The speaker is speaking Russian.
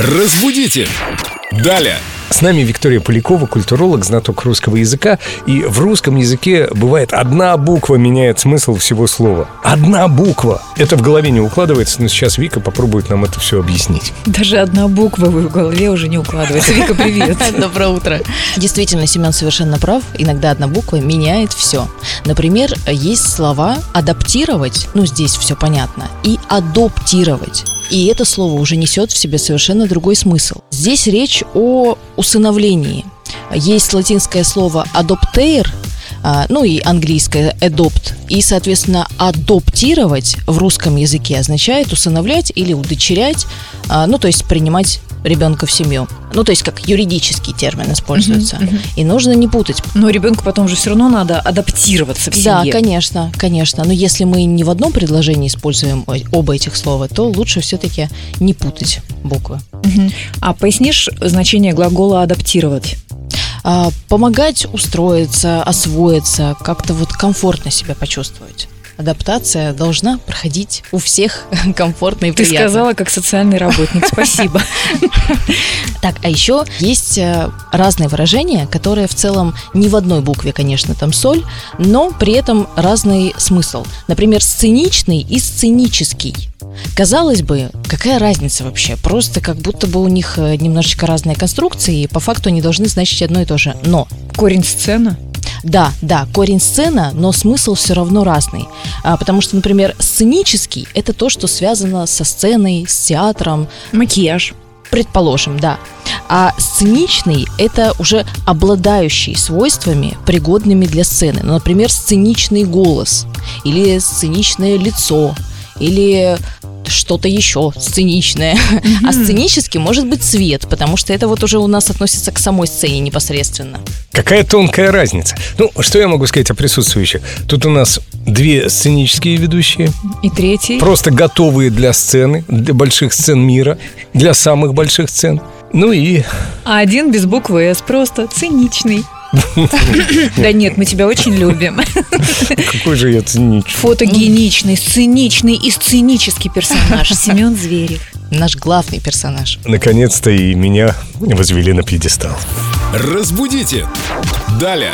Разбудите! Далее! С нами Виктория Полякова, культуролог, знаток русского языка. И в русском языке бывает одна буква меняет смысл всего слова. Одна буква. Это в голове не укладывается, но сейчас Вика попробует нам это все объяснить. Даже одна буква в голове уже не укладывается. Вика, привет. Доброе утро. Действительно, Семен совершенно прав. Иногда одна буква меняет все. Например, есть слова адаптировать, ну здесь все понятно, и адоптировать. И это слово уже несет в себе совершенно другой смысл. Здесь речь о усыновлении. Есть латинское слово adoptere, а, ну и английское adopt. И, соответственно, адоптировать в русском языке означает усыновлять или удочерять, а, ну то есть принимать ребенка в семью. Ну, то есть как юридический термин используется. Uh-huh, uh-huh. И нужно не путать. Но ребенку потом же все равно надо адаптироваться в семье. Да, конечно, конечно. Но если мы не в одном предложении используем оба этих слова, то лучше все-таки не путать буквы. А пояснишь значение глагола адаптировать? А, помогать устроиться, освоиться, как-то вот комфортно себя почувствовать адаптация должна проходить у всех комфортно и приятно. Ты сказала, как социальный работник. Спасибо. Так, а еще есть э, разные выражения, которые в целом не в одной букве, конечно, там соль, но при этом разный смысл. Например, сценичный и сценический. Казалось бы, какая разница вообще? Просто как будто бы у них э, немножечко разные конструкции, и по факту они должны значить одно и то же. Но корень сцена да, да, корень сцена, но смысл все равно разный. А, потому что, например, сценический – это то, что связано со сценой, с театром. Макияж. Предположим, да. А сценичный – это уже обладающий свойствами, пригодными для сцены. Например, сценичный голос или сценичное лицо или что-то еще сценичное. Mm-hmm. А сценический может быть цвет, потому что это вот уже у нас относится к самой сцене непосредственно. Какая тонкая разница. Ну, что я могу сказать о присутствующих? Тут у нас две сценические ведущие. И третий. Просто готовые для сцены, для больших сцен мира, для самых больших сцен. Ну и... А один без буквы «С», просто циничный. Да нет, мы тебя очень любим. Какой же я циничный. Фотогеничный, сценичный и сценический персонаж Семен Зверев. Наш главный персонаж. Наконец-то и меня возвели на пьедестал. Разбудите! Далее!